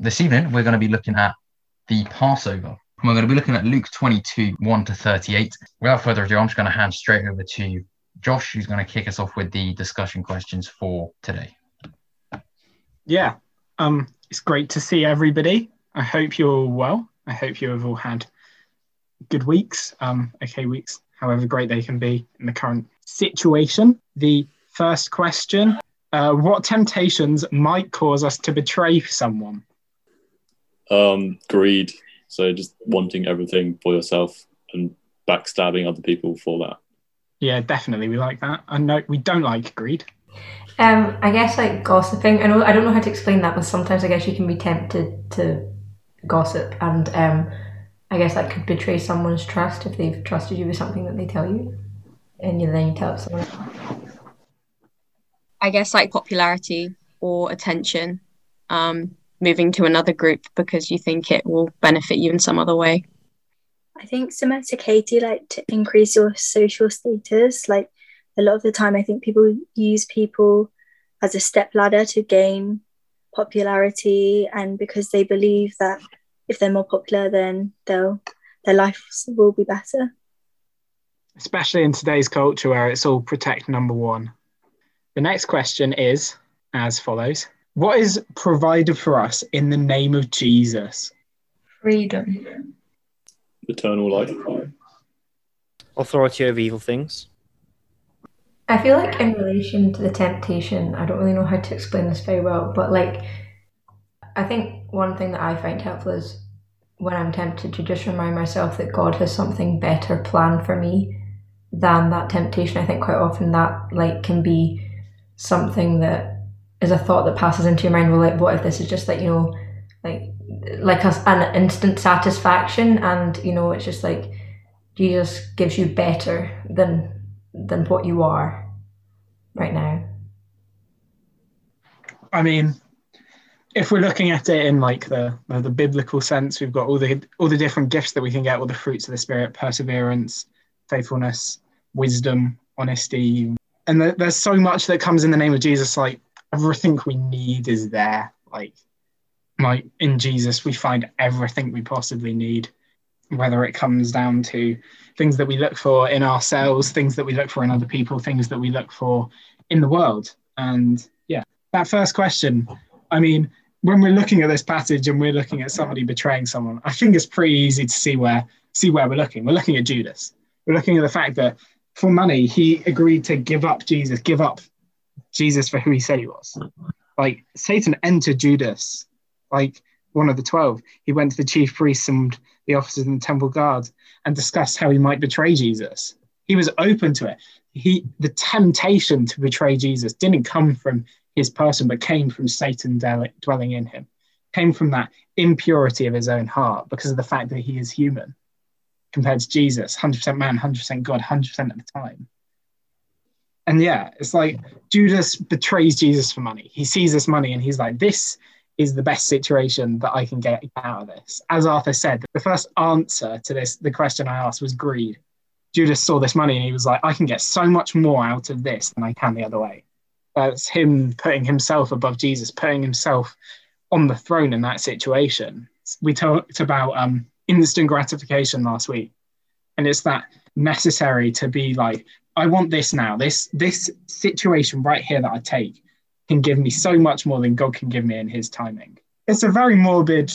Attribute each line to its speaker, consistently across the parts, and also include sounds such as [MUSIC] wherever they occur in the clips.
Speaker 1: This evening, we're going to be looking at the Passover. We're going to be looking at Luke 22, 1 to 38. Without further ado, I'm just going to hand straight over to Josh, who's going to kick us off with the discussion questions for today.
Speaker 2: Yeah, um, it's great to see everybody. I hope you're all well. I hope you have all had good weeks, um, okay weeks, however great they can be in the current situation. The first question uh, What temptations might cause us to betray someone?
Speaker 3: Um, greed. So just wanting everything for yourself and backstabbing other people for that.
Speaker 2: Yeah, definitely. We like that. And no, we don't like greed.
Speaker 4: Um, I guess like gossiping. I know I don't know how to explain that, but sometimes I guess you can be tempted to gossip, and um, I guess that could betray someone's trust if they've trusted you with something that they tell you, and then you tell it someone. Else.
Speaker 5: I guess like popularity or attention, um, moving to another group because you think it will benefit you in some other way.
Speaker 6: I think similar to Katie, like to increase your social status. Like a lot of the time, I think people use people as a step ladder to gain popularity, and because they believe that if they're more popular, then they'll their lives will be better.
Speaker 2: Especially in today's culture where it's all protect number one. The next question is as follows What is provided for us in the name of Jesus?
Speaker 4: Freedom.
Speaker 3: Eternal life.
Speaker 7: Authority over evil things.
Speaker 4: I feel like in relation to the temptation, I don't really know how to explain this very well, but like I think one thing that I find helpful is when I'm tempted to just remind myself that God has something better planned for me than that temptation. I think quite often that like can be something that is a thought that passes into your mind. Well, like, what if this is just like you know, like like a, an instant satisfaction, and you know, it's just like Jesus gives you better than than what you are right now.
Speaker 2: I mean, if we're looking at it in like the the biblical sense, we've got all the all the different gifts that we can get, all the fruits of the spirit, perseverance, faithfulness, wisdom, honesty, and the, there's so much that comes in the name of Jesus. Like everything we need is there. Like like in Jesus, we find everything we possibly need. Whether it comes down to things that we look for in ourselves, things that we look for in other people, things that we look for in the world. And yeah, that first question, I mean, when we're looking at this passage and we're looking at somebody betraying someone, I think it's pretty easy to see where see where we're looking. We're looking at Judas. We're looking at the fact that for money, he agreed to give up Jesus, give up Jesus for who he said he was. Mm-hmm. Like Satan entered Judas, like one of the twelve. He went to the chief priests and the officers in the temple guard and discussed how he might betray Jesus. He was open to it. He the temptation to betray Jesus didn't come from his person, but came from Satan dwelling in him, came from that impurity of his own heart because of the fact that he is human compared to Jesus, 100% man, 100% God, 100% at the time. And yeah, it's like Judas betrays Jesus for money. He sees this money and he's like, this is the best situation that I can get out of this. As Arthur said, the first answer to this, the question I asked was greed. Judas saw this money and he was like, I can get so much more out of this than I can the other way. That's him putting himself above Jesus, putting himself on the throne in that situation. We talked about um, instant gratification last week, and it's that necessary to be like, I want this now. This this situation right here that I take can give me so much more than God can give me in His timing. It's a very morbid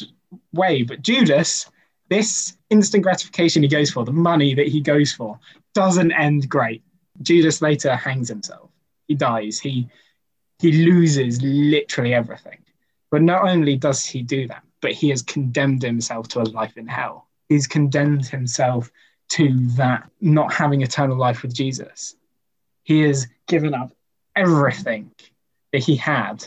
Speaker 2: way, but Judas, this instant gratification he goes for, the money that he goes for, doesn't end great. Judas later hangs himself he dies. He he loses literally everything. But not only does he do that, but he has condemned himself to a life in hell. He's condemned himself to that not having eternal life with Jesus. He has given up everything that he had,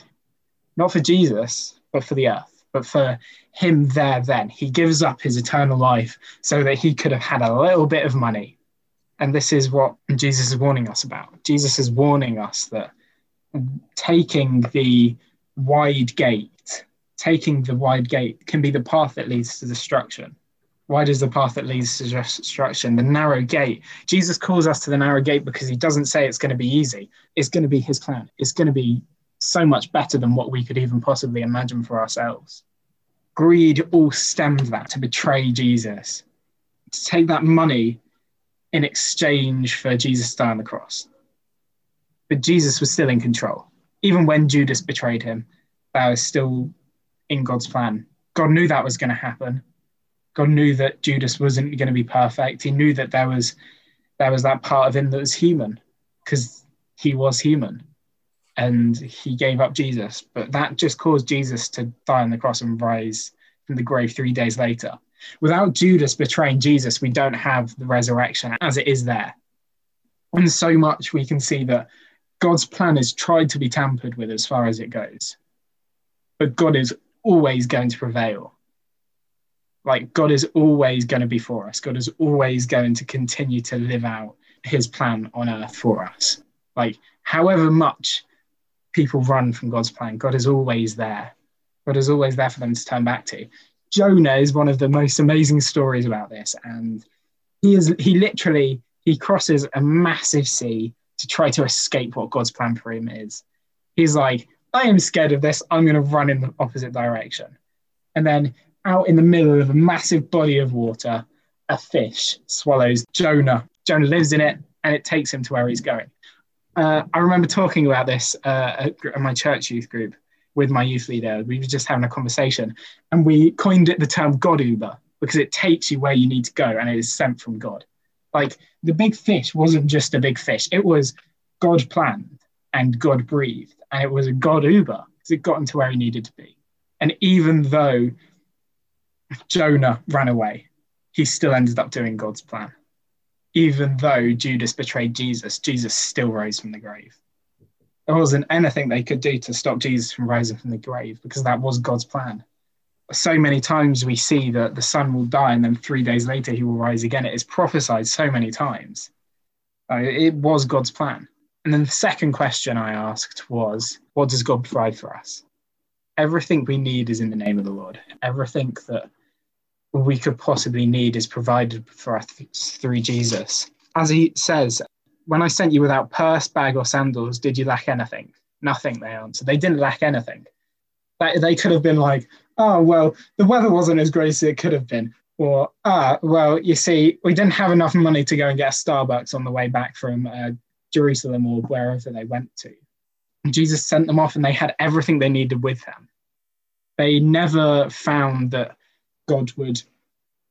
Speaker 2: not for Jesus, but for the earth, but for him there then. He gives up his eternal life so that he could have had a little bit of money and this is what Jesus is warning us about. Jesus is warning us that taking the wide gate, taking the wide gate can be the path that leads to destruction. Wide is the path that leads to destruction, the narrow gate. Jesus calls us to the narrow gate because he doesn't say it's going to be easy. It's going to be his plan. It's going to be so much better than what we could even possibly imagine for ourselves. greed all stemmed that to betray Jesus, to take that money in exchange for Jesus to die on the cross. But Jesus was still in control. Even when Judas betrayed him, that was still in God's plan. God knew that was going to happen. God knew that Judas wasn't going to be perfect. He knew that there was there was that part of him that was human because he was human and he gave up Jesus. But that just caused Jesus to die on the cross and rise from the grave three days later. Without Judas betraying Jesus, we don't have the resurrection as it is there. And so much we can see that God's plan is tried to be tampered with as far as it goes. But God is always going to prevail. Like God is always going to be for us. God is always going to continue to live out his plan on earth for us. Like however much people run from God's plan, God is always there. God is always there for them to turn back to. Jonah is one of the most amazing stories about this. And he is he literally he crosses a massive sea to try to escape what God's plan for him is. He's like, I am scared of this. I'm going to run in the opposite direction. And then out in the middle of a massive body of water, a fish swallows Jonah. Jonah lives in it and it takes him to where he's going. Uh, I remember talking about this uh, at my church youth group with my youth leader. We were just having a conversation and we coined it the term God Uber because it takes you where you need to go and it is sent from God. Like the big fish wasn't just a big fish, it was God planned and God breathed. And it was a God Uber because it got him to where he needed to be. And even though Jonah ran away, he still ended up doing God's plan. Even though Judas betrayed Jesus, Jesus still rose from the grave. There wasn't anything they could do to stop Jesus from rising from the grave because that was God's plan. So many times we see that the son will die and then three days later he will rise again. It is prophesied so many times. Uh, it was God's plan. And then the second question I asked was, what does God provide for us? Everything we need is in the name of the Lord. Everything that we could possibly need is provided for us through Jesus. As he says, when I sent you without purse, bag, or sandals, did you lack anything? Nothing, they answered. They didn't lack anything. They could have been like, oh, well, the weather wasn't as great as it could have been. Or, ah, well, you see, we didn't have enough money to go and get a Starbucks on the way back from uh, Jerusalem or wherever they went to. And Jesus sent them off and they had everything they needed with them. They never found that God would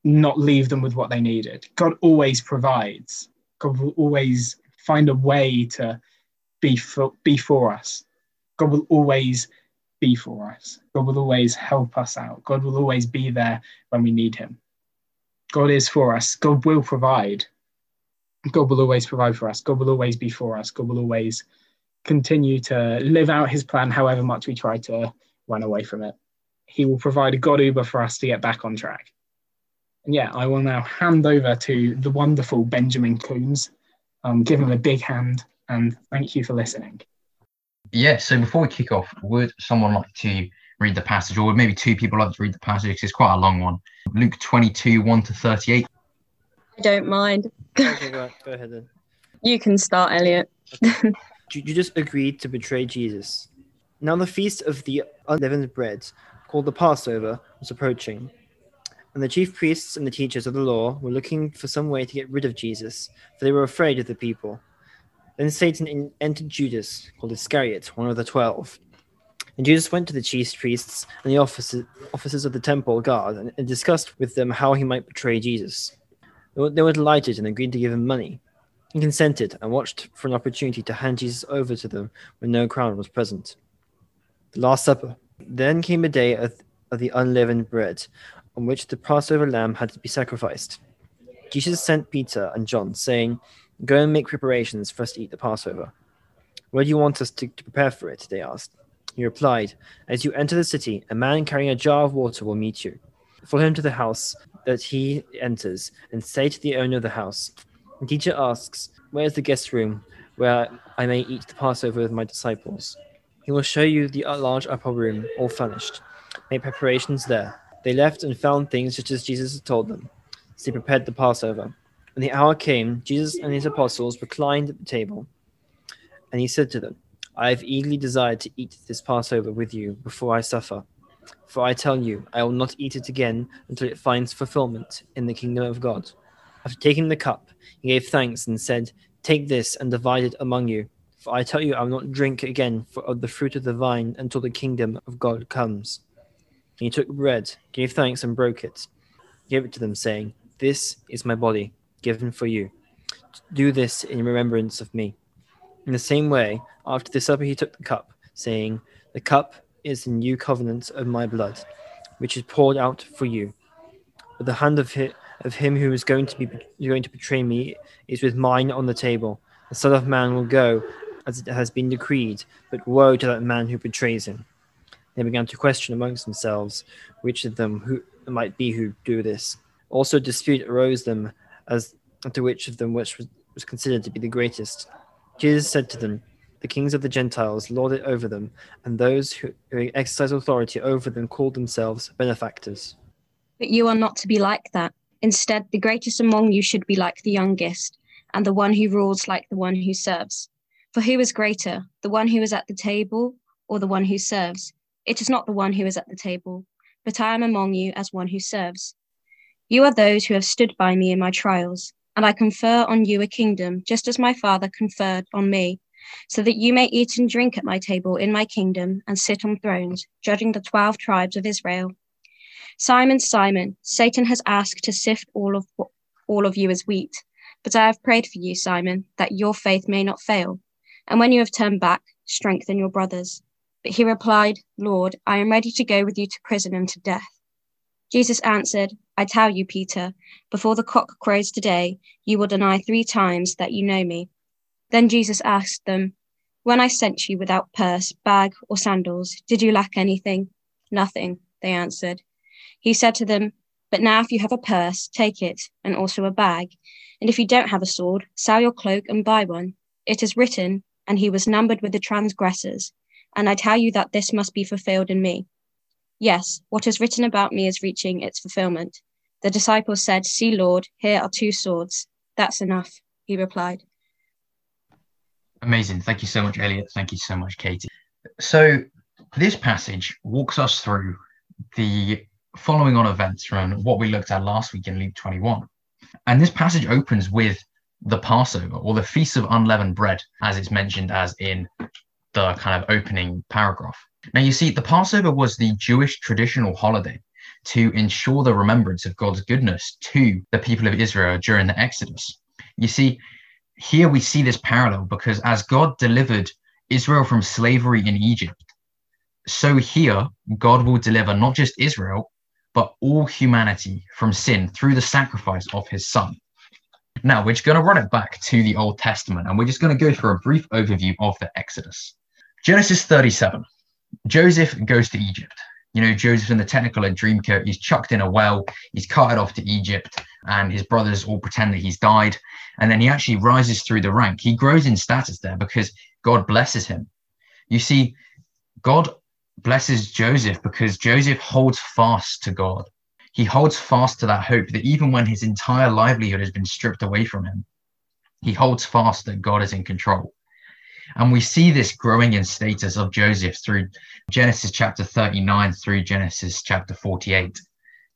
Speaker 2: not leave them with what they needed. God always provides. God will always find a way to be for, be for us. God will always be for us. God will always help us out. God will always be there when we need Him. God is for us. God will provide. God will always provide for us. God will always be for us. God will always continue to live out His plan, however much we try to run away from it. He will provide a God Uber for us to get back on track. And yeah, I will now hand over to the wonderful Benjamin Coombs. Um, give him a big hand and thank you for listening.
Speaker 1: Yeah, so before we kick off, would someone like to read the passage, or would maybe two people like to read the passage? Because it's quite a long one. Luke 22, 1 to 38.
Speaker 5: I don't mind.
Speaker 7: okay, [LAUGHS] go, go ahead then.
Speaker 5: You can start, Elliot. [LAUGHS]
Speaker 7: Judas agreed to betray Jesus. Now the feast of the unleavened bread, called the Passover, was approaching. And the chief priests and the teachers of the law were looking for some way to get rid of Jesus, for they were afraid of the people. Then Satan entered Judas, called Iscariot, one of the twelve. And Judas went to the chief priests and the officers, officers of the temple guard and, and discussed with them how he might betray Jesus. They were, they were delighted and agreed to give him money. He consented and watched for an opportunity to hand Jesus over to them when no crowd was present. The Last Supper. Then came a day of, of the unleavened bread, on which the Passover lamb had to be sacrificed. Jesus sent Peter and John, saying, Go and make preparations for us to eat the Passover. Where do you want us to, to prepare for it? They asked. He replied, As you enter the city, a man carrying a jar of water will meet you. Follow him to the house that he enters, and say to the owner of the house, The teacher asks, Where is the guest room where I may eat the Passover with my disciples? He will show you the large upper room, all furnished. Make preparations there. They left and found things just as Jesus had told them. So they prepared the Passover. When the hour came, Jesus and his apostles reclined at the table. And he said to them, I have eagerly desired to eat this Passover with you before I suffer. For I tell you, I will not eat it again until it finds fulfillment in the kingdom of God. After taking the cup, he gave thanks and said, Take this and divide it among you. For I tell you, I will not drink again of the fruit of the vine until the kingdom of God comes. And he took bread, gave thanks, and broke it, gave it to them, saying, This is my body, given for you. Do this in remembrance of me. In the same way, after the supper, he took the cup, saying, The cup is the new covenant of my blood, which is poured out for you. But the hand of him, of him who is going to be going to betray me is with mine on the table. The Son of Man will go as it has been decreed, but woe to that man who betrays him. They began to question amongst themselves which of them who might be who do this. Also, dispute arose them as to which of them which was, was considered to be the greatest. Jesus said to them, The kings of the Gentiles lord it over them, and those who, who exercise authority over them call themselves benefactors.
Speaker 5: But you are not to be like that. Instead, the greatest among you should be like the youngest, and the one who rules like the one who serves. For who is greater, the one who is at the table or the one who serves? It is not the one who is at the table, but I am among you as one who serves. You are those who have stood by me in my trials, and I confer on you a kingdom, just as my Father conferred on me, so that you may eat and drink at my table in my kingdom and sit on thrones, judging the twelve tribes of Israel. Simon, Simon, Satan has asked to sift all of all of you as wheat, but I have prayed for you, Simon, that your faith may not fail. And when you have turned back, strengthen your brothers. But he replied, Lord, I am ready to go with you to prison and to death. Jesus answered, I tell you, Peter, before the cock crows today, you will deny three times that you know me. Then Jesus asked them, When I sent you without purse, bag, or sandals, did you lack anything? Nothing, they answered. He said to them, But now if you have a purse, take it, and also a bag. And if you don't have a sword, sell your cloak and buy one. It is written, and he was numbered with the transgressors. And I tell you that this must be fulfilled in me. Yes, what is written about me is reaching its fulfillment. The disciples said, See, Lord, here are two swords. That's enough, he replied.
Speaker 1: Amazing. Thank you so much, Elliot. Thank you so much, Katie. So, this passage walks us through the following on events from what we looked at last week in Luke 21. And this passage opens with the Passover or the Feast of Unleavened Bread, as it's mentioned as in the kind of opening paragraph. Now, you see, the Passover was the Jewish traditional holiday to ensure the remembrance of God's goodness to the people of Israel during the Exodus. You see, here we see this parallel because as God delivered Israel from slavery in Egypt, so here God will deliver not just Israel, but all humanity from sin through the sacrifice of his son. Now, we're just going to run it back to the Old Testament and we're just going to go through a brief overview of the Exodus. Genesis 37. Joseph goes to Egypt. You know, Joseph in the Technicolor Dreamcoat, he's chucked in a well, he's carted off to Egypt, and his brothers all pretend that he's died. And then he actually rises through the rank. He grows in status there because God blesses him. You see, God blesses Joseph because Joseph holds fast to God he holds fast to that hope that even when his entire livelihood has been stripped away from him, he holds fast that God is in control. And we see this growing in status of Joseph through Genesis chapter 39 through Genesis chapter 48.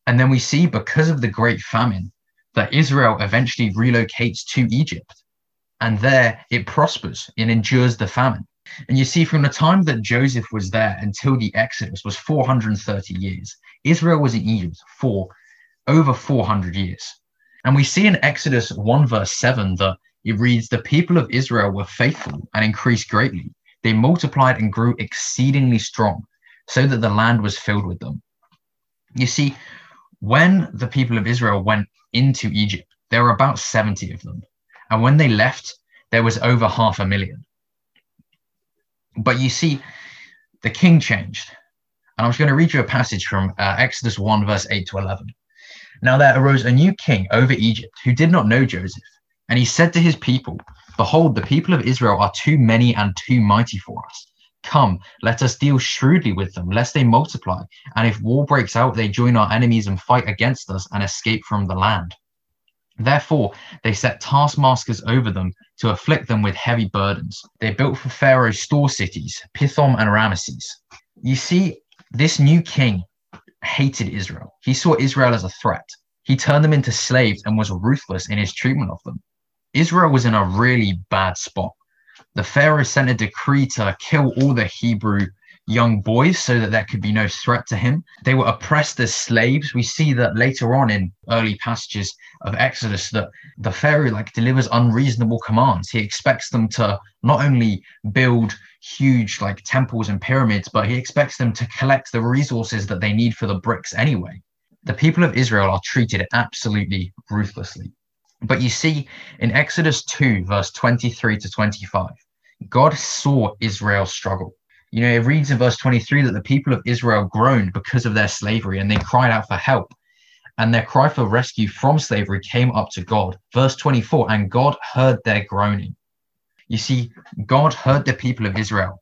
Speaker 1: And then we see because of the great famine that Israel eventually relocates to Egypt. And there it prospers and endures the famine. And you see, from the time that Joseph was there until the Exodus was 430 years. Israel was in Egypt for over 400 years. And we see in Exodus 1, verse 7, that it reads, The people of Israel were faithful and increased greatly. They multiplied and grew exceedingly strong, so that the land was filled with them. You see, when the people of Israel went into Egypt, there were about 70 of them. And when they left, there was over half a million. But you see, the king changed. And I'm just going to read you a passage from uh, Exodus 1, verse 8 to 11. Now there arose a new king over Egypt who did not know Joseph. And he said to his people, Behold, the people of Israel are too many and too mighty for us. Come, let us deal shrewdly with them, lest they multiply. And if war breaks out, they join our enemies and fight against us and escape from the land. Therefore, they set taskmasters over them to afflict them with heavy burdens. They built for Pharaoh store cities, Pithom and Ramesses. You see, This new king hated Israel. He saw Israel as a threat. He turned them into slaves and was ruthless in his treatment of them. Israel was in a really bad spot. The Pharaoh sent a decree to kill all the Hebrew young boys so that there could be no threat to him. They were oppressed as slaves. We see that later on in early passages of Exodus that the Pharaoh like delivers unreasonable commands. He expects them to not only build huge like temples and pyramids, but he expects them to collect the resources that they need for the bricks anyway. The people of Israel are treated absolutely ruthlessly. But you see in Exodus 2, verse 23 to 25, God saw Israel struggle. You know, it reads in verse 23 that the people of Israel groaned because of their slavery and they cried out for help. And their cry for rescue from slavery came up to God. Verse 24, and God heard their groaning. You see, God heard the people of Israel.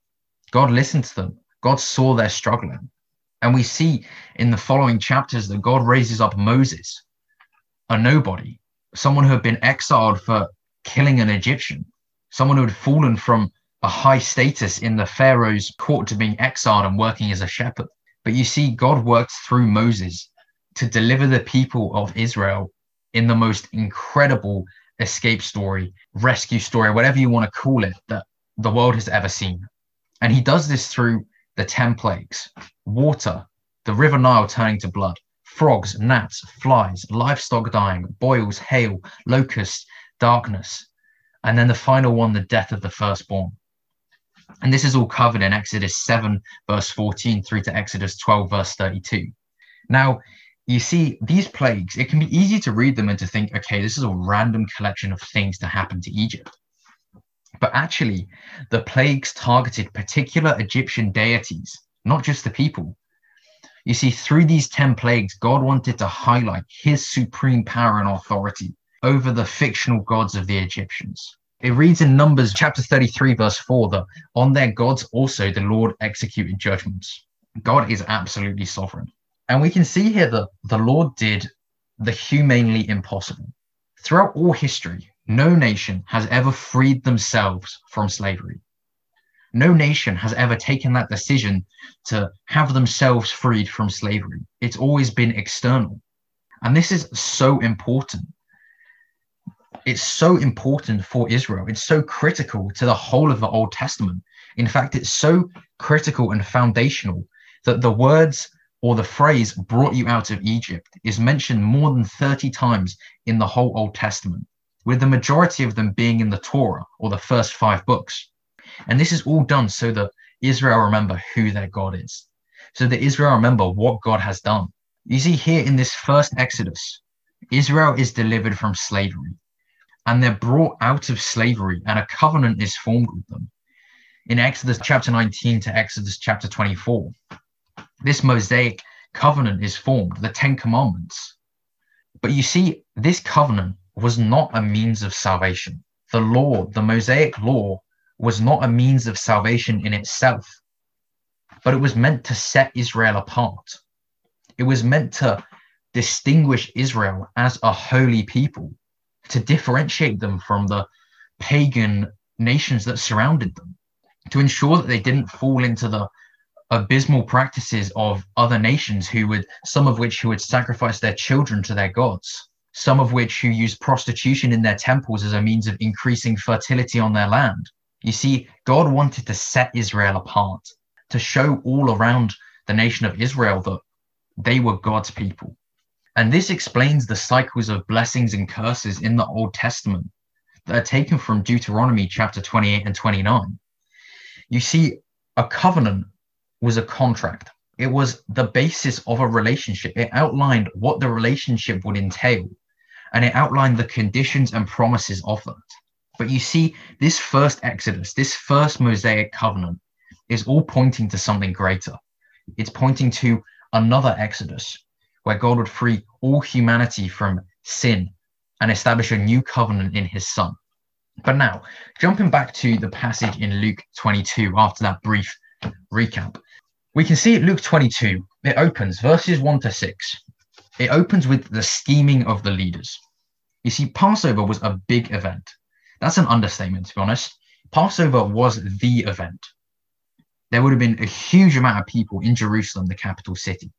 Speaker 1: God listened to them. God saw their struggling. And we see in the following chapters that God raises up Moses, a nobody, someone who had been exiled for killing an Egyptian, someone who had fallen from a high status in the Pharaoh's court to being exiled and working as a shepherd. But you see, God worked through Moses to deliver the people of Israel in the most incredible escape story, rescue story, whatever you want to call it, that the world has ever seen. And he does this through the 10 plagues water, the river Nile turning to blood, frogs, gnats, flies, livestock dying, boils, hail, locusts, darkness, and then the final one, the death of the firstborn. And this is all covered in Exodus 7, verse 14, through to Exodus 12, verse 32. Now, you see, these plagues, it can be easy to read them and to think, okay, this is a random collection of things to happen to Egypt. But actually, the plagues targeted particular Egyptian deities, not just the people. You see, through these 10 plagues, God wanted to highlight his supreme power and authority over the fictional gods of the Egyptians. It reads in Numbers chapter 33, verse 4 that on their gods also the Lord executed judgments. God is absolutely sovereign. And we can see here that the Lord did the humanely impossible. Throughout all history, no nation has ever freed themselves from slavery. No nation has ever taken that decision to have themselves freed from slavery. It's always been external. And this is so important it's so important for Israel. It's so critical to the whole of the Old Testament. In fact, it's so critical and foundational that the words or the phrase brought you out of Egypt is mentioned more than 30 times in the whole Old Testament, with the majority of them being in the Torah or the first five books. And this is all done so that Israel remember who their God is, so that Israel remember what God has done. You see, here in this first Exodus, Israel is delivered from slavery and they're brought out of slavery and a covenant is formed with them. In Exodus chapter 19 to Exodus chapter 24, this Mosaic covenant is formed, the Ten Commandments. But you see, this covenant was not a means of salvation. The law, the Mosaic law, was not a means of salvation in itself, but it was meant to set Israel apart. It was meant to distinguish Israel as a holy people to differentiate them from the pagan nations that surrounded them, to ensure that they didn't fall into the abysmal practices of other nations who would some of which who would sacrifice their children to their gods some of which who used prostitution in their temples as a means of increasing fertility on their land. You see god wanted to set israel apart to show all around the nation of israel that they were god's people and this explains the cycles of blessings and curses in the Old Testament that are taken from Deuteronomy chapter 28 and 29. You see, a covenant was a contract, it was the basis of a relationship. It outlined what the relationship would entail, and it outlined the conditions and promises of that. But you see, this first Exodus, this first Mosaic covenant, is all pointing to something greater. It's pointing to another Exodus where God would free all humanity from sin and establish a new covenant in his son. But now, jumping back to the passage in Luke 22 after that brief recap, we can see Luke 22, it opens verses 1 to 6. It opens with the scheming of the leaders. You see, Passover was a big event. That's an understatement, to be honest. Passover was the event. there would have been a huge amount of people in Jerusalem, the capital city.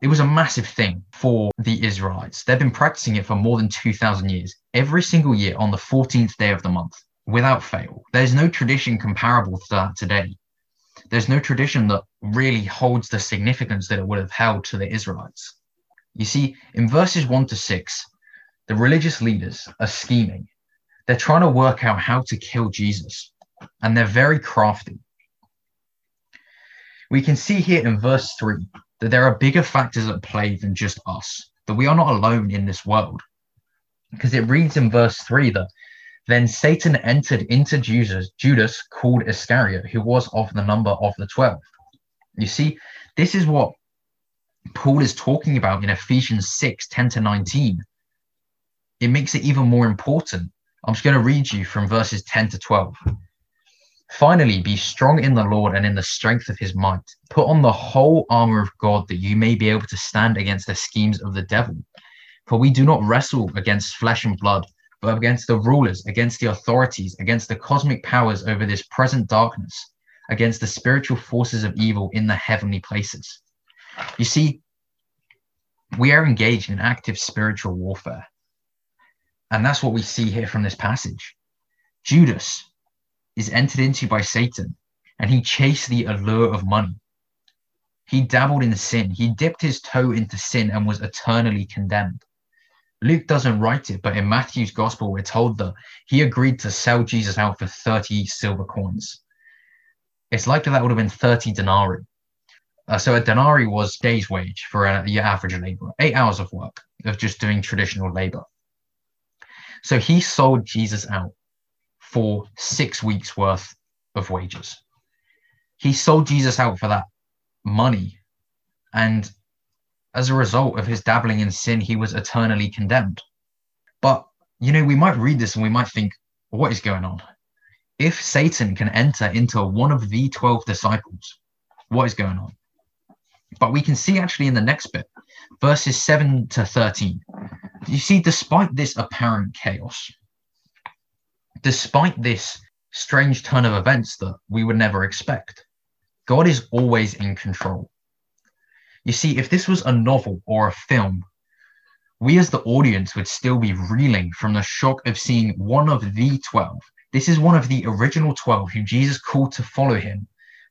Speaker 1: It was a massive thing for the Israelites. They've been practicing it for more than 2,000 years, every single year on the 14th day of the month, without fail. There's no tradition comparable to that today. There's no tradition that really holds the significance that it would have held to the Israelites. You see, in verses 1 to 6, the religious leaders are scheming. They're trying to work out how to kill Jesus, and they're very crafty. We can see here in verse 3 that there are bigger factors at play than just us, that we are not alone in this world. Because it reads in verse 3 that then Satan entered into Judas, Judas called Iscariot, who was of the number of the 12. You see, this is what Paul is talking about in Ephesians 6 10 to 19. It makes it even more important. I'm just going to read you from verses 10 to 12. Finally, be strong in the Lord and in the strength of his might. Put on the whole armor of God that you may be able to stand against the schemes of the devil. For we do not wrestle against flesh and blood, but against the rulers, against the authorities, against the cosmic powers over this present darkness, against the spiritual forces of evil in the heavenly places. You see, we are engaged in active spiritual warfare. And that's what we see here from this passage. Judas, is entered into by Satan, and he chased the allure of money. He dabbled in sin. He dipped his toe into sin and was eternally condemned. Luke doesn't write it, but in Matthew's gospel, we're told that he agreed to sell Jesus out for 30 silver coins. It's likely that would have been 30 denarii. Uh, so a denarii was day's wage for a, your average laborer, eight hours of work of just doing traditional labor. So he sold Jesus out for six weeks worth of wages. He sold Jesus out for that money. And as a result of his dabbling in sin, he was eternally condemned. But, you know, we might read this and we might think, what is going on? If Satan can enter into one of the 12 disciples, what is going on? But we can see actually in the next bit, verses 7 to 13. You see, despite this apparent chaos, despite this strange turn of events that we would never expect, God is always in control. You see, if this was a novel or a film, we as the audience would still be reeling from the shock of seeing one of the 12. This is one of the original 12 who Jesus called to follow him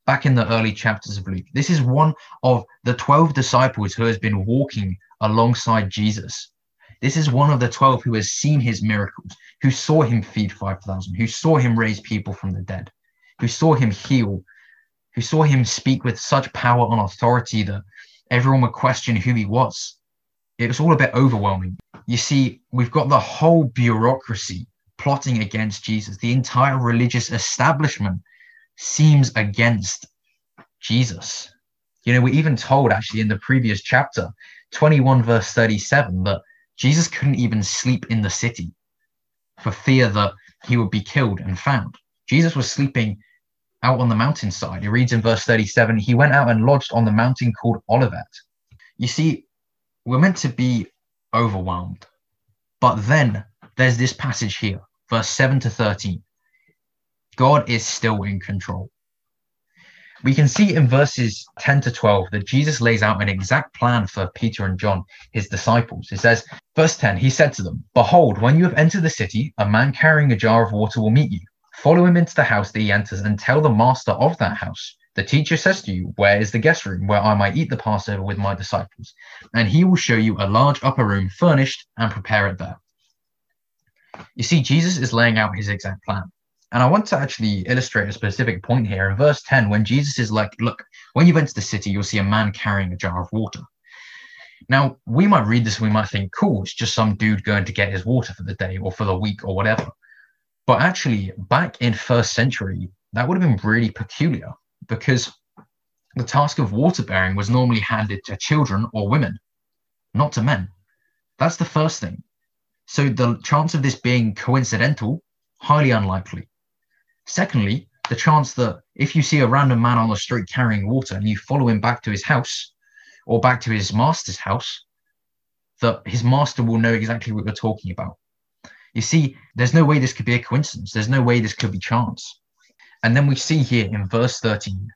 Speaker 1: back in the early chapters of Luke. This is one of the 12 disciples who has been walking alongside Jesus. This is one of the 12 who has seen his miracles, who saw him feed 5,000, who saw him raise people from the dead, who saw him heal, who saw him speak with such power and authority that everyone would question who he was. It was all a bit overwhelming. You see, we've got the whole bureaucracy plotting against Jesus. The entire religious establishment seems against Jesus. You know, we're even told actually in the previous chapter, 21 verse 37, that Jesus couldn't even sleep in the city for fear that he would be killed and found. Jesus was sleeping out on the mountainside. He reads in verse 37 he went out and lodged on the mountain called Olivet. You see, we're meant to be overwhelmed. But then there's this passage here, verse 7 to 13. God is still in control. We can see in verses 10 to 12 that Jesus lays out an exact plan for Peter and John, his disciples. It says, verse 10, he said to them, Behold, when you have entered the city, a man carrying a jar of water will meet you. Follow him into the house that he enters and tell the master of that house. The teacher says to you, Where is the guest room where I might eat the Passover with my disciples? And he will show you a large upper room furnished and prepare it there. You see, Jesus is laying out his exact plan. And I want to actually illustrate a specific point here. In verse 10, when Jesus is like, Look, when you've entered the city, you'll see a man carrying a jar of water. Now, we might read this and we might think, cool, it's just some dude going to get his water for the day or for the week or whatever. But actually, back in first century, that would have been really peculiar because the task of water bearing was normally handed to children or women, not to men. That's the first thing. So the chance of this being coincidental, highly unlikely. Secondly, the chance that if you see a random man on the street carrying water and you follow him back to his house or back to his master's house, that his master will know exactly what you're talking about. You see, there's no way this could be a coincidence. There's no way this could be chance. And then we see here in verse 13,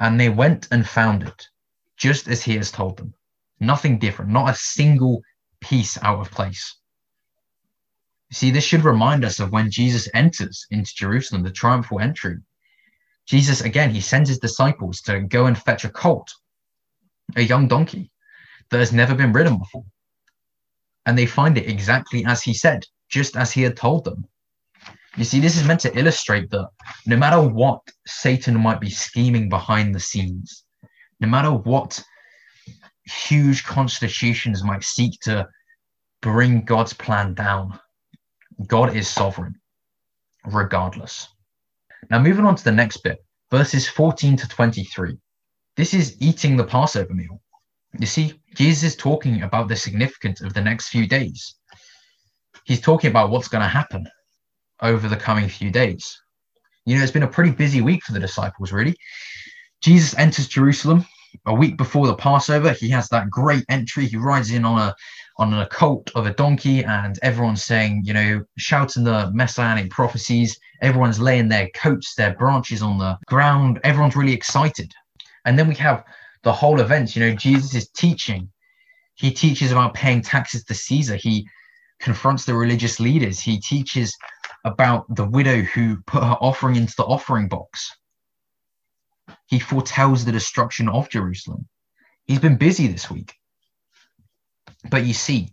Speaker 1: And they went and found it just as he has told them. Nothing different, not a single piece out of place. See, this should remind us of when Jesus enters into Jerusalem, the triumphal entry. Jesus, again, he sends his disciples to go and fetch a colt, a young donkey that has never been ridden before. And they find it exactly as he said, just as he had told them. You see, this is meant to illustrate that no matter what Satan might be scheming behind the scenes, no matter what huge constitutions might seek to bring God's plan down, God is sovereign, regardless. Now, moving on to the next bit, verses 14 to 23. This is eating the Passover meal. You see, Jesus is talking about the significance of the next few days. He's talking about what's going to happen over the coming few days. You know, it's been a pretty busy week for the disciples, really. Jesus enters Jerusalem a week before the Passover. He has that great entry. He rides in on a on a colt of a donkey, and everyone's saying, you know, shouting the messianic prophecies. Everyone's laying their coats, their branches on the ground. Everyone's really excited. And then we have the whole event. You know, Jesus is teaching. He teaches about paying taxes to Caesar. He confronts the religious leaders. He teaches about the widow who put her offering into the offering box. He foretells the destruction of Jerusalem. He's been busy this week. But you see,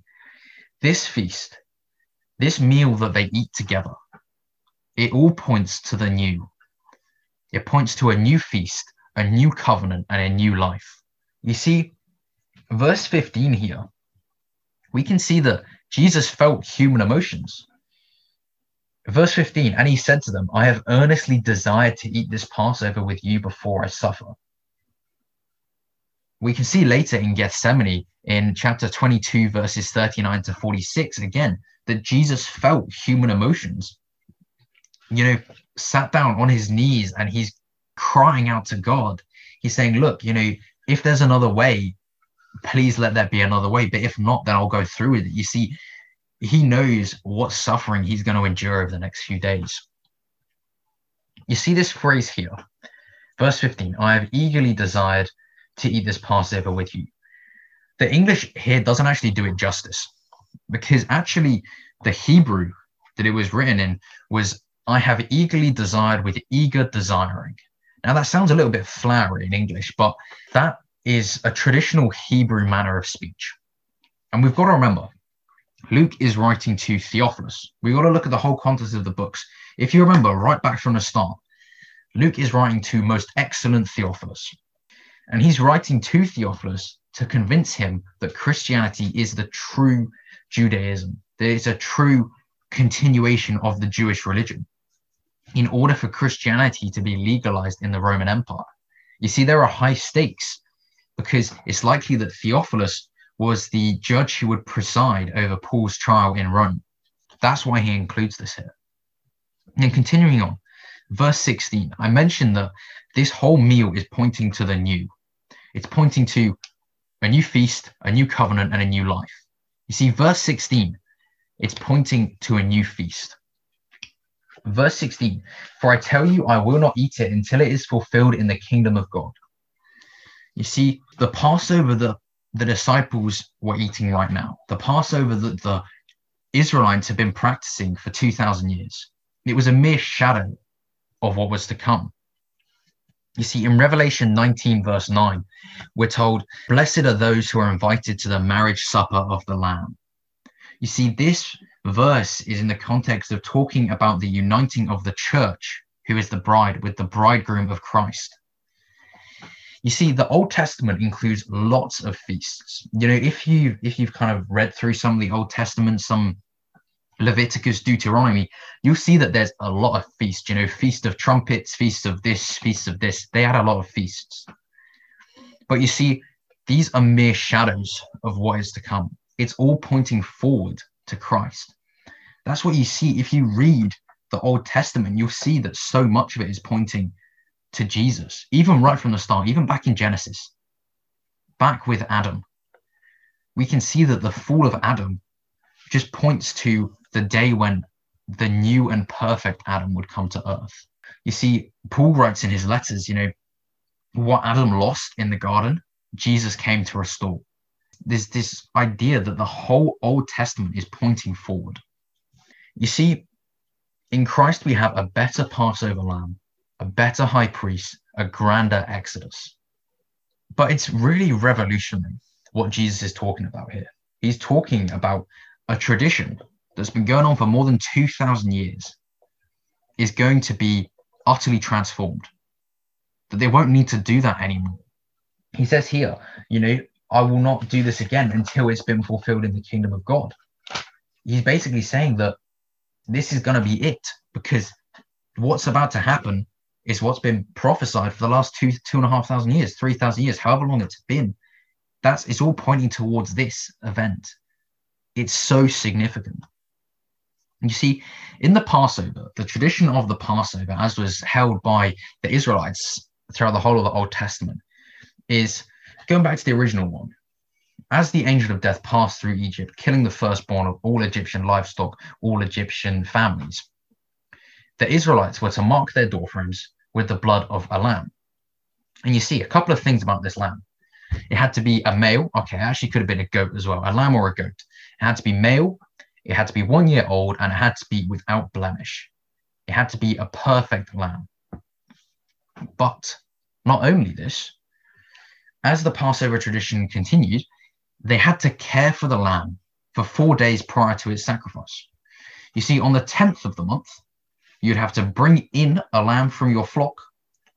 Speaker 1: this feast, this meal that they eat together, it all points to the new. It points to a new feast, a new covenant, and a new life. You see, verse 15 here, we can see that Jesus felt human emotions. Verse 15, and he said to them, I have earnestly desired to eat this Passover with you before I suffer. We can see later in Gethsemane in chapter 22, verses 39 to 46, again, that Jesus felt human emotions. You know, sat down on his knees and he's crying out to God. He's saying, Look, you know, if there's another way, please let there be another way. But if not, then I'll go through with it. You see, he knows what suffering he's going to endure over the next few days. You see this phrase here, verse 15 I have eagerly desired to eat this Passover with you. The English here doesn't actually do it justice because actually the Hebrew that it was written in was I have eagerly desired with eager desiring. Now that sounds a little bit flowery in English, but that is a traditional Hebrew manner of speech. And we've got to remember Luke is writing to Theophilus. We've got to look at the whole context of the books. If you remember right back from the start, Luke is writing to most excellent Theophilus. And he's writing to Theophilus to convince him that Christianity is the true Judaism, that it's a true continuation of the Jewish religion in order for Christianity to be legalized in the Roman Empire. You see, there are high stakes because it's likely that Theophilus was the judge who would preside over Paul's trial in Rome. That's why he includes this here. And continuing on, verse 16, I mentioned that this whole meal is pointing to the new. It's pointing to a new feast, a new covenant, and a new life. You see, verse 16, it's pointing to a new feast. Verse 16, for I tell you, I will not eat it until it is fulfilled in the kingdom of God. You see, the Passover that the disciples were eating right now, the Passover that the Israelites have been practicing for 2,000 years, it was a mere shadow of what was to come. You see, in Revelation 19, verse 9, we're told, Blessed are those who are invited to the marriage supper of the Lamb. You see, this verse is in the context of talking about the uniting of the church, who is the bride, with the bridegroom of Christ. You see, the Old Testament includes lots of feasts. You know, if you if you've kind of read through some of the Old Testament, some Leviticus, Deuteronomy, you'll see that there's a lot of feasts. You know, feast of trumpets, feast of this, feast of this. They had a lot of feasts. But you see, these are mere shadows of what is to come. It's all pointing forward to Christ. That's what you see if you read the Old Testament. You'll see that so much of it is pointing to Jesus, even right from the start, even back in Genesis, back with Adam. We can see that the fall of Adam just points to the day when the new and perfect Adam would come to earth. You see, Paul writes in his letters, you know, what Adam lost in the garden, Jesus came to restore. There's this idea that the whole Old Testament is pointing forward. You see, in Christ, we have a better Passover lamb, a better high priest, a grander Exodus. But it's really revolutionary what Jesus is talking about here. He's talking about a tradition that's been going on for more than 2,000 years is going to be utterly transformed. That they won't need to do that anymore. He says here, you know, I will not do this again until it's been fulfilled in the kingdom of God. He's basically saying that this is going to be it because what's about to happen is what's been prophesied for the last two two and a half thousand years, three thousand years, however long it's been. That's it's all pointing towards this event. It's so significant. You see, in the Passover, the tradition of the Passover, as was held by the Israelites throughout the whole of the Old Testament, is going back to the original one. As the angel of death passed through Egypt, killing the firstborn of all Egyptian livestock, all Egyptian families, the Israelites were to mark their doorframes with the blood of a lamb. And you see a couple of things about this lamb. It had to be a male. Okay, actually could have been a goat as well, a lamb or a goat. It had to be male it had to be one year old and it had to be without blemish. It had to be a perfect lamb. But not only this, as the Passover tradition continued, they had to care for the lamb for four days prior to its sacrifice. You see, on the 10th of the month, you'd have to bring in a lamb from your flock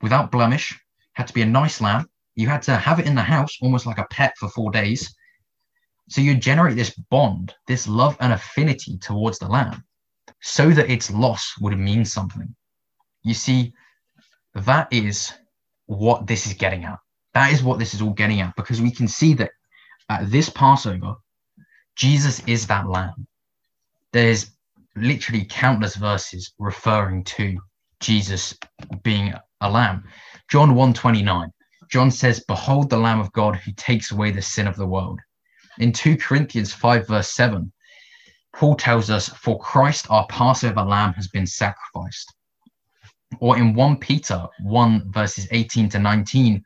Speaker 1: without blemish, had to be a nice lamb. You had to have it in the house almost like a pet for four days. So you generate this bond, this love and affinity towards the lamb so that its loss would mean something. You see, that is what this is getting at. That is what this is all getting at because we can see that at this Passover, Jesus is that lamb. There's literally countless verses referring to Jesus being a lamb. John 1:29. John says, "Behold the lamb of God who takes away the sin of the world." In 2 Corinthians 5, verse 7, Paul tells us, For Christ our Passover lamb has been sacrificed. Or in 1 Peter 1, verses 18 to 19,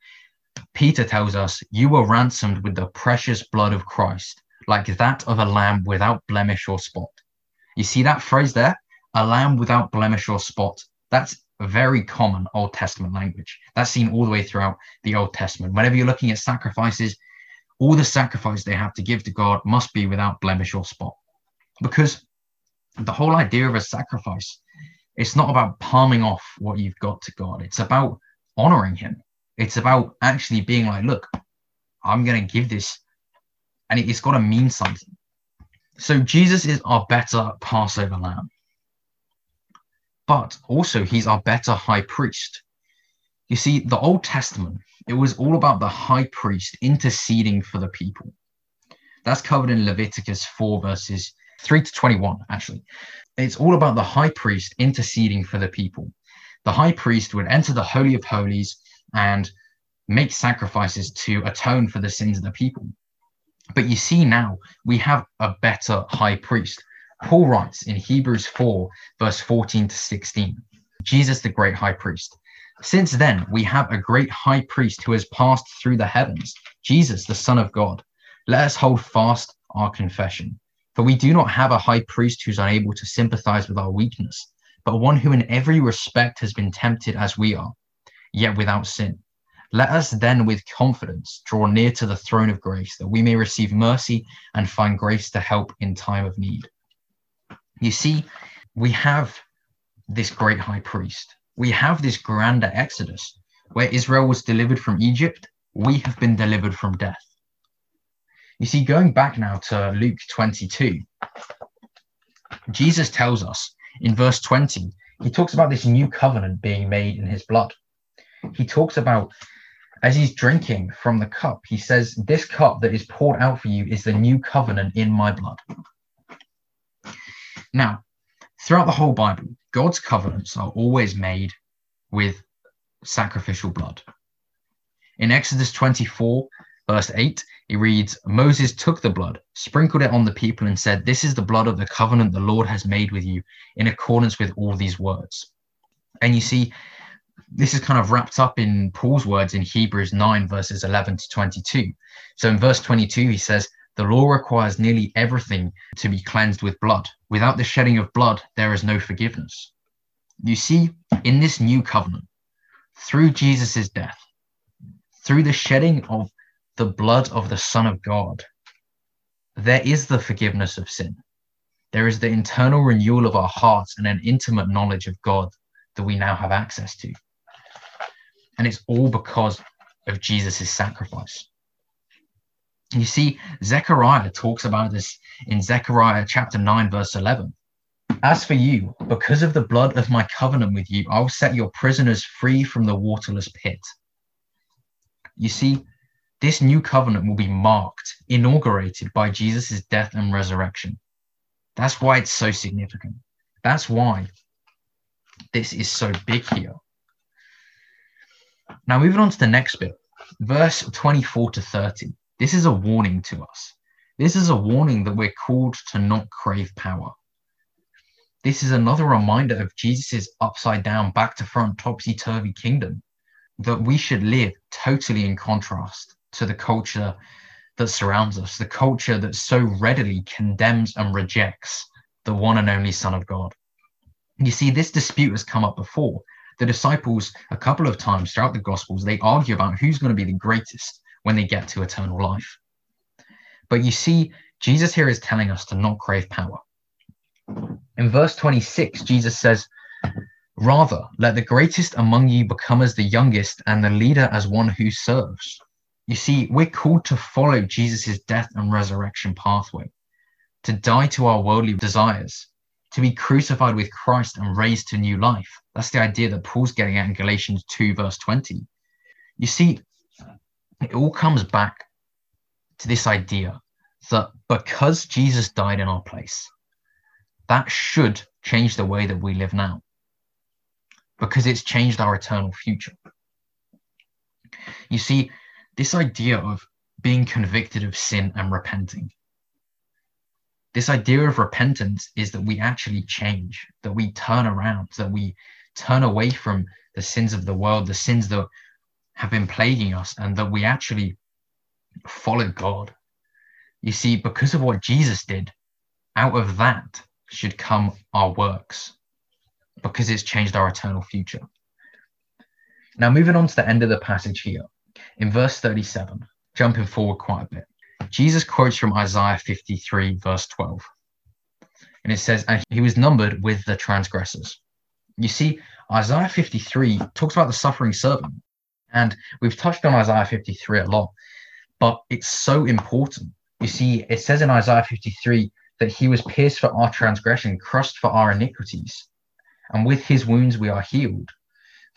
Speaker 1: Peter tells us, You were ransomed with the precious blood of Christ, like that of a lamb without blemish or spot. You see that phrase there? A lamb without blemish or spot. That's very common Old Testament language. That's seen all the way throughout the Old Testament. Whenever you're looking at sacrifices, all the sacrifice they have to give to God must be without blemish or spot. Because the whole idea of a sacrifice, it's not about palming off what you've got to God. It's about honoring Him. It's about actually being like, look, I'm going to give this, and it's got to mean something. So Jesus is our better Passover lamb. But also, he's our better high priest. You see, the Old Testament it was all about the high priest interceding for the people. That's covered in Leviticus 4, verses 3 to 21, actually. It's all about the high priest interceding for the people. The high priest would enter the Holy of Holies and make sacrifices to atone for the sins of the people. But you see now, we have a better high priest. Paul writes in Hebrews 4, verse 14 to 16 Jesus, the great high priest since then, we have a great high priest who has passed through the heavens, Jesus, the Son of God. Let us hold fast our confession. For we do not have a high priest who's unable to sympathize with our weakness, but one who in every respect has been tempted as we are, yet without sin. Let us then with confidence draw near to the throne of grace that we may receive mercy and find grace to help in time of need. You see, we have this great high priest we have this grander exodus where Israel was delivered from Egypt, we have been delivered from death. You see, going back now to Luke 22, Jesus tells us in verse 20, he talks about this new covenant being made in his blood. He talks about as he's drinking from the cup, he says, This cup that is poured out for you is the new covenant in my blood. Now, throughout the whole Bible, God's covenants are always made with sacrificial blood. In Exodus 24, verse 8, it reads Moses took the blood, sprinkled it on the people, and said, This is the blood of the covenant the Lord has made with you in accordance with all these words. And you see, this is kind of wrapped up in Paul's words in Hebrews 9, verses 11 to 22. So in verse 22, he says, The law requires nearly everything to be cleansed with blood. Without the shedding of blood, there is no forgiveness. You see, in this new covenant, through Jesus' death, through the shedding of the blood of the Son of God, there is the forgiveness of sin. There is the internal renewal of our hearts and an intimate knowledge of God that we now have access to. And it's all because of Jesus' sacrifice. You see, Zechariah talks about this in Zechariah chapter 9, verse 11. As for you, because of the blood of my covenant with you, I will set your prisoners free from the waterless pit. You see, this new covenant will be marked, inaugurated by Jesus' death and resurrection. That's why it's so significant. That's why this is so big here. Now, moving on to the next bit, verse 24 to 30. This is a warning to us. This is a warning that we're called to not crave power. This is another reminder of Jesus' upside down, back to front, topsy turvy kingdom, that we should live totally in contrast to the culture that surrounds us, the culture that so readily condemns and rejects the one and only Son of God. You see, this dispute has come up before. The disciples, a couple of times throughout the Gospels, they argue about who's going to be the greatest when they get to eternal life. But you see, Jesus here is telling us to not crave power. In verse 26, Jesus says, Rather, let the greatest among you become as the youngest, and the leader as one who serves. You see, we're called to follow Jesus' death and resurrection pathway, to die to our worldly desires, to be crucified with Christ and raised to new life. That's the idea that Paul's getting at in Galatians 2, verse 20. You see, it all comes back to this idea that because Jesus died in our place, that should change the way that we live now because it's changed our eternal future. You see, this idea of being convicted of sin and repenting. This idea of repentance is that we actually change, that we turn around, that we turn away from the sins of the world, the sins that have been plaguing us, and that we actually follow God. You see, because of what Jesus did, out of that should come our works, because it's changed our eternal future. Now, moving on to the end of the passage here, in verse 37, jumping forward quite a bit, Jesus quotes from Isaiah 53, verse 12. And it says, And he was numbered with the transgressors. You see, Isaiah 53 talks about the suffering servant. And we've touched on Isaiah 53 a lot, but it's so important. You see, it says in Isaiah 53 that he was pierced for our transgression, crushed for our iniquities. And with his wounds we are healed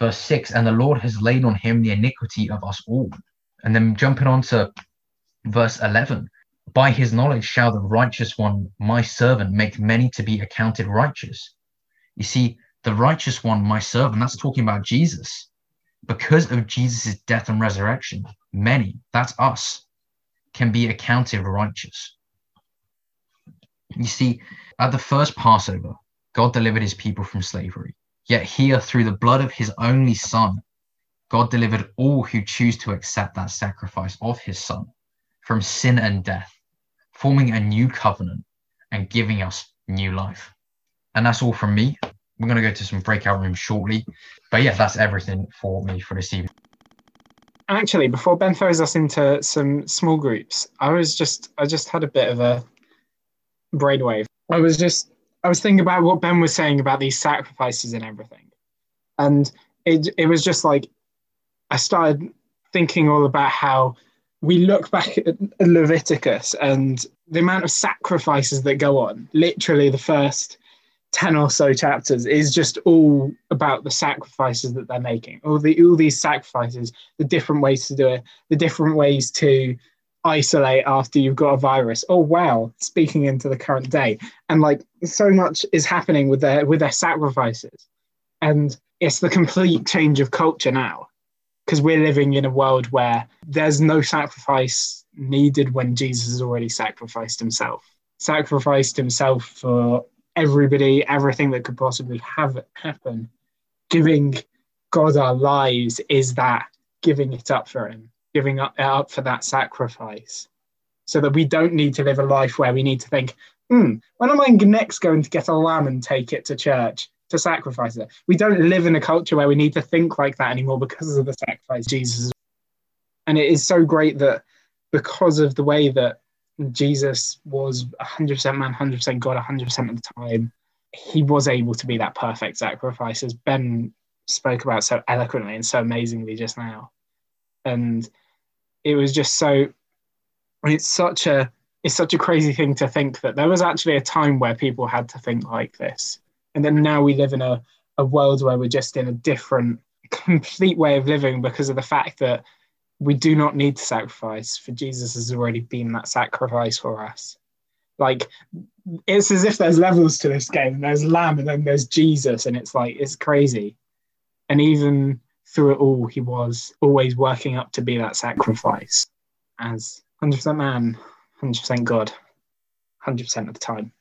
Speaker 1: verse 6 and the lord has laid on him the iniquity of us all and then jumping on to verse 11 by his knowledge shall the righteous one my servant make many to be accounted righteous you see the righteous one my servant that's talking about jesus because of jesus' death and resurrection many that's us can be accounted righteous you see at the first passover god delivered his people from slavery Yet here, through the blood of his only Son, God delivered all who choose to accept that sacrifice of his Son from sin and death, forming a new covenant and giving us new life. And that's all from me. We're going to go to some breakout rooms shortly. But yeah, that's everything for me for this evening.
Speaker 2: Actually, before Ben throws us into some small groups, I was just I just had a bit of a brainwave. I was just I was thinking about what Ben was saying about these sacrifices and everything, and it it was just like I started thinking all about how we look back at Leviticus and the amount of sacrifices that go on. Literally, the first 10 or so chapters is just all about the sacrifices that they're making all the all these sacrifices the different ways to do it the different ways to isolate after you've got a virus. Oh wow, speaking into the current day. And like so much is happening with their with their sacrifices. And it's the complete change of culture now. Because we're living in a world where there's no sacrifice needed when Jesus has already sacrificed himself. Sacrificed himself for everybody, everything that could possibly have happen, giving God our lives is that giving it up for Him, giving up, up for that sacrifice, so that we don't need to live a life where we need to think, hmm, when am I next going to get a lamb and take it to church to sacrifice it? We don't live in a culture where we need to think like that anymore because of the sacrifice Jesus. And it is so great that because of the way that Jesus was 100% man, 100% God, 100% of the time, he was able to be that perfect sacrifice, as Ben spoke about so eloquently and so amazingly just now. And it was just so, it's such a, it's such a crazy thing to think that there was actually a time where people had to think like this. And then now we live in a, a world where we're just in a different, complete way of living because of the fact that we do not need to sacrifice, for Jesus has already been that sacrifice for us. Like it's as if there's levels to this game. There's Lamb and then there's Jesus, and it's like it's crazy. And even through it all, he was always working up to be that sacrifice as 100% man, 100% God, 100% of the time.